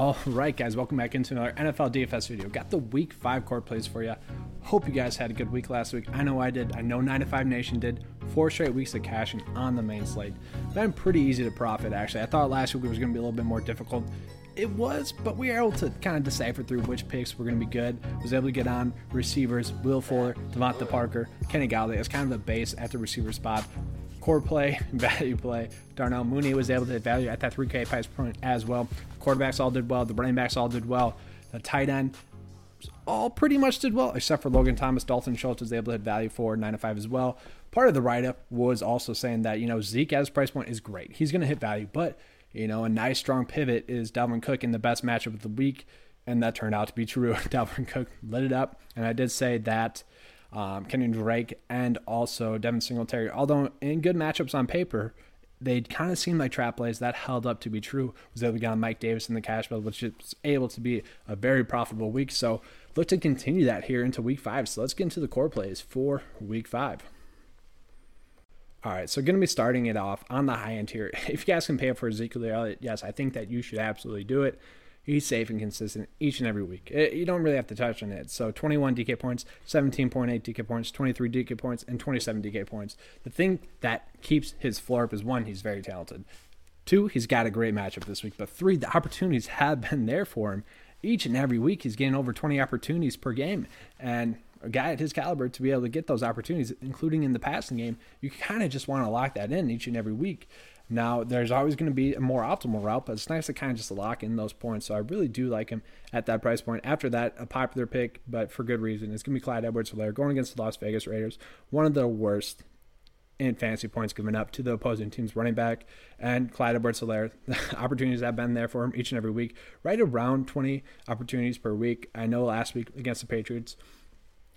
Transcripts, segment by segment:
All right, guys, welcome back into another NFL DFS video. Got the week five core plays for you. Hope you guys had a good week last week. I know I did. I know 9 to 5 Nation did. Four straight weeks of cashing on the main slate. Been pretty easy to profit, actually. I thought last week was going to be a little bit more difficult. It was, but we were able to kind of decipher through which picks were going to be good. Was able to get on receivers, Will Fuller, DeVante Parker, Kenny Golladay as kind of the base at the receiver spot core play, value play. Darnell Mooney was able to hit value at that 3K price point as well. Quarterbacks all did well. The running backs all did well. The tight end all pretty much did well, except for Logan Thomas. Dalton Schultz was able to hit value for 9 to 5 as well. Part of the write up was also saying that, you know, Zeke as price point is great. He's going to hit value, but, you know, a nice strong pivot is Dalvin Cook in the best matchup of the week. And that turned out to be true. Dalvin Cook lit it up. And I did say that um, Kenyan Drake, and also Devin Singletary. Although in good matchups on paper, they kind of seemed like trap plays that held up to be true. Was able to get on Mike Davis in the cash build, which is able to be a very profitable week. So look to continue that here into week five. So let's get into the core plays for week five. All right, so going to be starting it off on the high end here. If you guys can pay up for Ezekiel Elliott, yes, I think that you should absolutely do it he's safe and consistent each and every week. It, you don't really have to touch on it. So 21 DK points, 17.8 DK points, 23 DK points, and 27 DK points. The thing that keeps his floor up is one, he's very talented. Two, he's got a great matchup this week. But three, the opportunities have been there for him. Each and every week, he's getting over 20 opportunities per game. And a guy at his caliber to be able to get those opportunities, including in the passing game, you kind of just want to lock that in each and every week. Now, there's always going to be a more optimal route, but it's nice to kind of just lock in those points. So I really do like him at that price point. After that, a popular pick, but for good reason. It's going to be Clyde Edwards-Helaire going against the Las Vegas Raiders, one of the worst in fantasy points given up to the opposing team's running back. And Clyde Edwards-Helaire, the opportunities have been there for him each and every week, right around 20 opportunities per week. I know last week against the Patriots,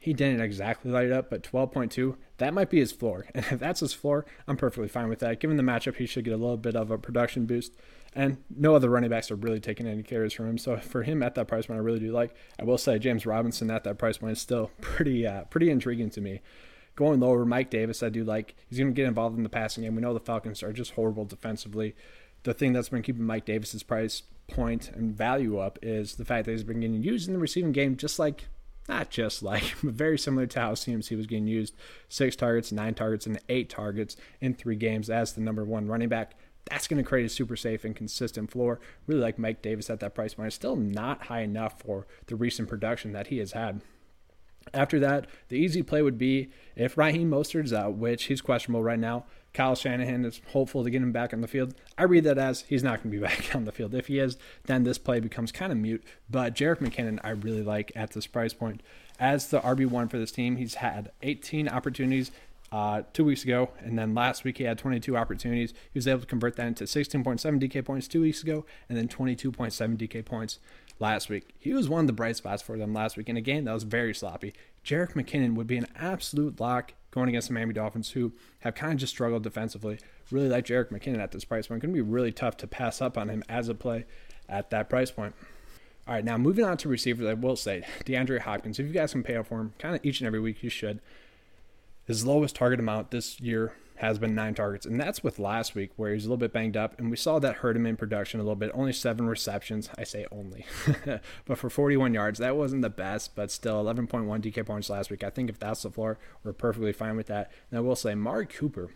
he didn't exactly light it up, but 12.2, that might be his floor. And if that's his floor, I'm perfectly fine with that. Given the matchup, he should get a little bit of a production boost. And no other running backs are really taking any carries from him. So for him at that price point, I really do like. I will say James Robinson at that price point is still pretty uh, pretty intriguing to me. Going lower, Mike Davis, I do like. He's going to get involved in the passing game. We know the Falcons are just horrible defensively. The thing that's been keeping Mike Davis's price point and value up is the fact that he's been getting used in the receiving game just like not just like, very similar to how CMC was getting used. Six targets, nine targets, and eight targets in three games as the number one running back. That's going to create a super safe and consistent floor. Really like Mike Davis at that price point. Still not high enough for the recent production that he has had. After that, the easy play would be if Raheem Mostert's out, which he's questionable right now. Kyle Shanahan is hopeful to get him back on the field. I read that as he's not going to be back on the field. If he is, then this play becomes kind of mute. But Jerick McKinnon, I really like at this price point. As the RB1 for this team, he's had 18 opportunities uh, two weeks ago, and then last week he had 22 opportunities. He was able to convert that into 16.7 DK points two weeks ago, and then 22.7 DK points last week. He was one of the bright spots for them last week in a game that was very sloppy. Jerick McKinnon would be an absolute lock going against the Miami Dolphins, who have kind of just struggled defensively. Really like Jerick McKinnon at this price point. Going to be really tough to pass up on him as a play at that price point. All right, now moving on to receivers, I will say DeAndre Hopkins. If you guys can pay up for him, kind of each and every week, you should. His lowest target amount this year has been nine targets, and that's with last week where he's a little bit banged up, and we saw that hurt him in production a little bit. Only seven receptions, I say only, but for 41 yards, that wasn't the best, but still 11.1 DK points last week. I think if that's the floor, we're perfectly fine with that. And I will say, Amari Cooper,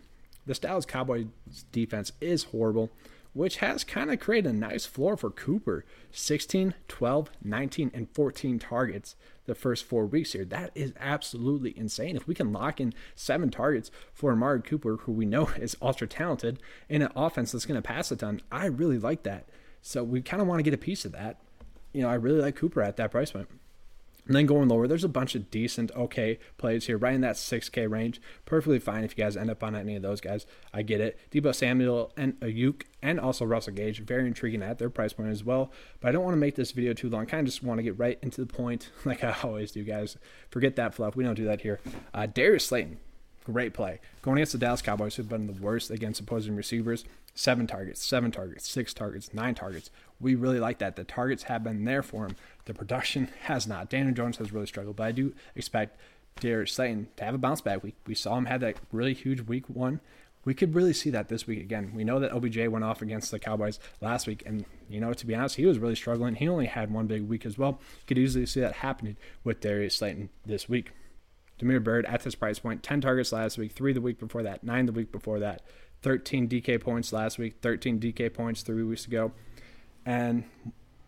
the Dallas Cowboys defense is horrible which has kind of created a nice floor for Cooper 16, 12, 19, and 14 targets the first four weeks here. That is absolutely insane. If we can lock in seven targets for Amari Cooper, who we know is ultra talented, in an offense that's going to pass a ton, I really like that. So we kind of want to get a piece of that. You know, I really like Cooper at that price point. And then going lower, there's a bunch of decent, okay plays here, right in that 6K range. Perfectly fine if you guys end up on any of those guys. I get it. Deebo Samuel and Aiyuk and also Russell Gage, very intriguing at their price point as well. But I don't want to make this video too long. Kind of just want to get right into the point, like I always do, guys. Forget that fluff. We don't do that here. Uh, Darius Slayton, great play. Going against the Dallas Cowboys, who've been the worst against opposing receivers. Seven targets, seven targets, six targets, nine targets. We really like that. The targets have been there for him. The production has not. Daniel Jones has really struggled, but I do expect Darius Slayton to have a bounce back week. We saw him have that really huge week one we could really see that this week again. We know that OBJ went off against the Cowboys last week, and you know, to be honest, he was really struggling. He only had one big week as well. You could easily see that happening with Darius Slayton this week. Damiere Byrd at this price point, 10 targets last week, three the week before that, nine the week before that, 13 DK points last week, 13 DK points three weeks ago. And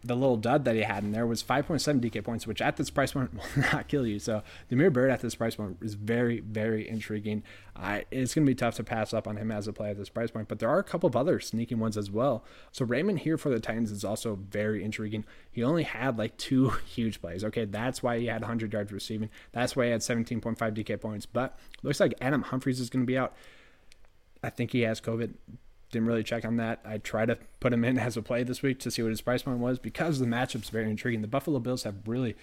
the little dud that he had in there was 5.7 DK points, which at this price point will not kill you. So Damiere Byrd at this price point is very, very intriguing. It's going to be tough to pass up on him as a play at this price point, but there are a couple of other sneaking ones as well. So Raymond here for the Titans is also very intriguing. He only had like two huge plays. Okay, that's why he had 100 yards receiving. That's why he had 17.5 DK points. But looks like Adam Humphries is going to be out. I think he has COVID. Didn't really check on that. I tried to put him in as a play this week to see what his price point was because the matchup's very intriguing. The Buffalo Bills have really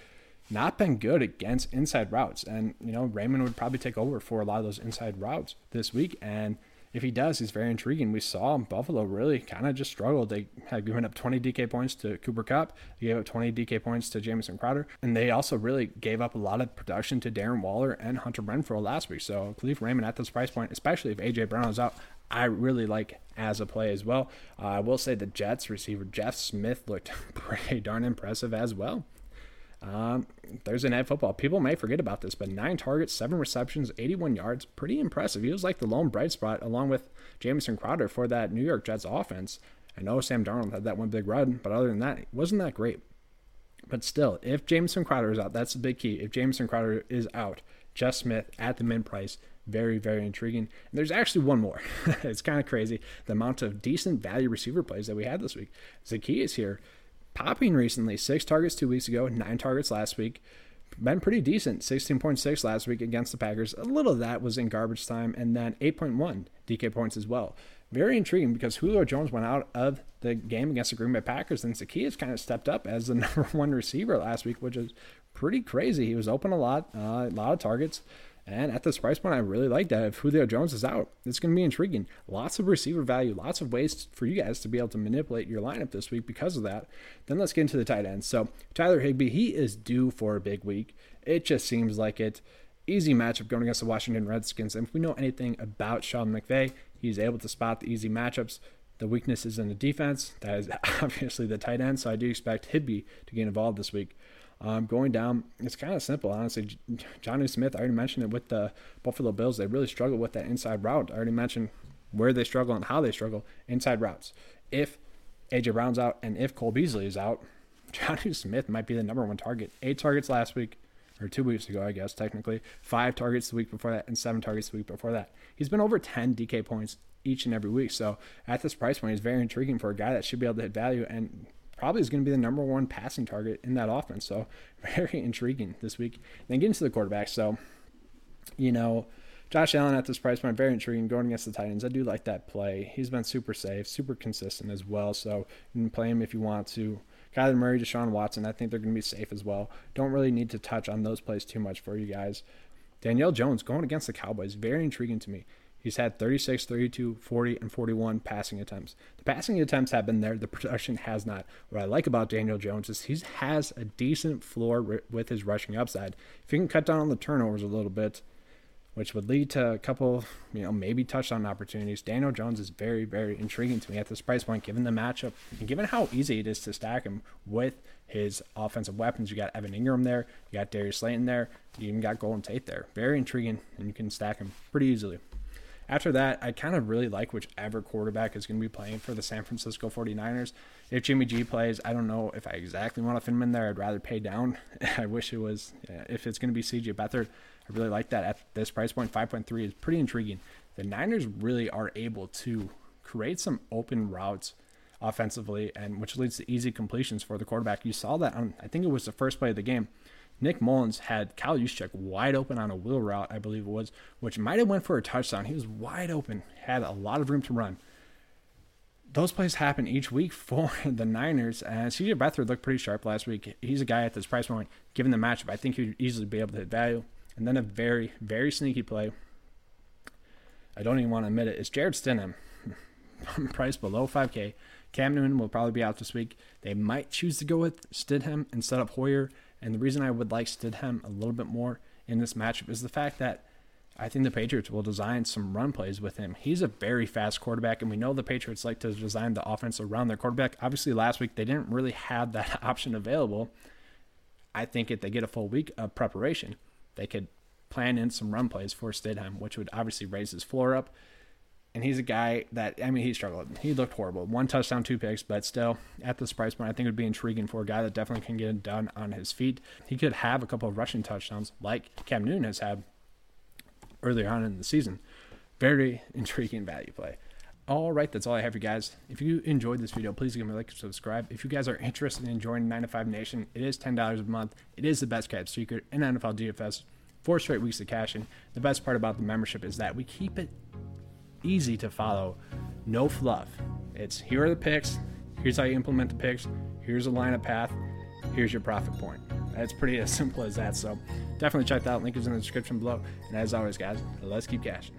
not been good against inside routes. And, you know, Raymond would probably take over for a lot of those inside routes this week. And if he does, he's very intriguing. We saw Buffalo really kind of just struggled. They had given up 20 DK points to Cooper Kupp. They gave up 20 DK points to Jamison Crowder. And they also really gave up a lot of production to Darren Waller and Hunter Renfrow last week. So Kalif Raymond at this price point, especially if A.J. Brown is out, I really like as a play as well. Uh, I will say the Jets receiver Jeff Smith looked pretty darn impressive as well. Um, Thursday Night Football. People may forget about this, but nine targets, seven receptions, 81 yards. Pretty impressive. He was like the lone bright spot along with Jamison Crowder for that New York Jets offense. I know Sam Darnold had that one big run, but other than that, it wasn't that great. But still, if Jamison Crowder is out, that's the big key. If Jamison Crowder is out, Jeff Smith at the min price very, very intriguing. And there's actually one more. it's kind of crazy the amount of decent value receiver plays that we had this week. Zaccheaus here, popping recently. Six targets two weeks ago, nine targets last week. Been pretty decent. 16.6 last week against the Packers. A little of that was in garbage time, and then 8.1 DK points as well. Very intriguing because Julio Jones went out of the game against the Green Bay Packers, and Zaccheaus kind of stepped up as the number one receiver last week, which is pretty crazy. He was open a lot, uh, a lot of targets. And at this price point, I really like that. If Julio Jones is out, it's going to be intriguing. Lots of receiver value, lots of ways for you guys to be able to manipulate your lineup this week because of that. Then let's get into the tight ends. So Tyler Higbee, he is due for a big week. It just seems like it. Easy matchup going against the Washington Redskins. And if we know anything about Sean McVay, he's able to spot the easy matchups. The weaknesses in the defense, that is obviously the tight end. So I do expect Higby to get involved this week. Um, going down, it's kind of simple, honestly. Jonnu Smith, I already mentioned it with the Buffalo Bills. They really struggle with that inside route. I already mentioned where they struggle and how they struggle inside routes. If AJ Brown's out and if Cole Beasley is out, Jonnu Smith might be the number one target. Eight targets last week, or two weeks ago, I guess, technically. Five targets the week before that, and seven targets the week before that. He's been over 10 DK points each and every week. So at this price point, he's very intriguing for a guy that should be able to hit value. And probably is going to be the number one passing target in that offense. So very intriguing this week. Then getting to the quarterback. So, you know, Josh Allen at this price point, very intriguing going against the Titans. I do like that play. He's been super safe, super consistent as well. So you can play him if you want to. Kyler Murray, Deshaun Watson, I think they're going to be safe as well. Don't really need to touch on those plays too much for you guys. Daniel Jones going against the Cowboys, very intriguing to me. He's had 36, 32, 40, and 41 passing attempts. The passing attempts have been there. The production has not. What I like about Daniel Jones is he has a decent floor with his rushing upside. If he can cut down on the turnovers a little bit, which would lead to a couple, you know, maybe touchdown opportunities. Daniel Jones is very, very intriguing to me at this price point, given the matchup and given how easy it is to stack him with his offensive weapons. You got Evan Engram there, you got Darius Slayton there, you even got Golden Tate there. Very intriguing, and you can stack him pretty easily. After that, I kind of really like whichever quarterback is going to be playing for the San Francisco 49ers. If Jimmy G plays, I don't know if I exactly want to fit him in there. I'd rather pay down. I wish it was, if it's going to be CJ Beathard, I really like that at this price point. 5.3 is pretty intriguing. The Niners really are able to create some open routes offensively, and which leads to easy completions for the quarterback. You saw that on, I think it was the first play of the game. Nick Mullens had Kyle Juszczyk wide open on a wheel route, I believe it was, which might have went for a touchdown. He was wide open, had a lot of room to run. Those plays happen each week for the Niners, and CJ Beathard looked pretty sharp last week. He's a guy at this price point, given the matchup, I think he'd easily be able to hit value. And then a very, very sneaky play. I don't even want to admit it. It's Jarrett Stidham, priced below 5K. Cam Newton will probably be out this week. They might choose to go with Stidham instead of Hoyer. And the reason I would like Stidham a little bit more in this matchup is the fact that I think the Patriots will design some run plays with him. He's a very fast quarterback, and we know the Patriots like to design the offense around their quarterback. Obviously, last week they didn't really have that option available. I think if they get a full week of preparation, they could plan in some run plays for Stidham, which would obviously raise his floor up. And he's a guy that I mean he struggled. He looked horrible. One touchdown, two picks, but still at this price point, I think it would be intriguing for a guy that definitely can get it done on his feet. He could have a couple of rushing touchdowns like Cam Newton has had earlier on in the season. Very intriguing value play. All right, that's all I have for you guys. If you enjoyed this video, please give me a like and subscribe. If you guys are interested in joining 9 to 5 Nation, it is $10 a month. It is the best kept secret in NFL DFS. Four straight weeks of cashing. The best part about the membership is that we keep it easy to follow. No fluff. It's here are the picks. Here's how you implement the picks. Here's a line of path. Here's your profit point. It's pretty as simple as that. So definitely check that out. Link is in the description below. And as always, guys, let's keep cashing.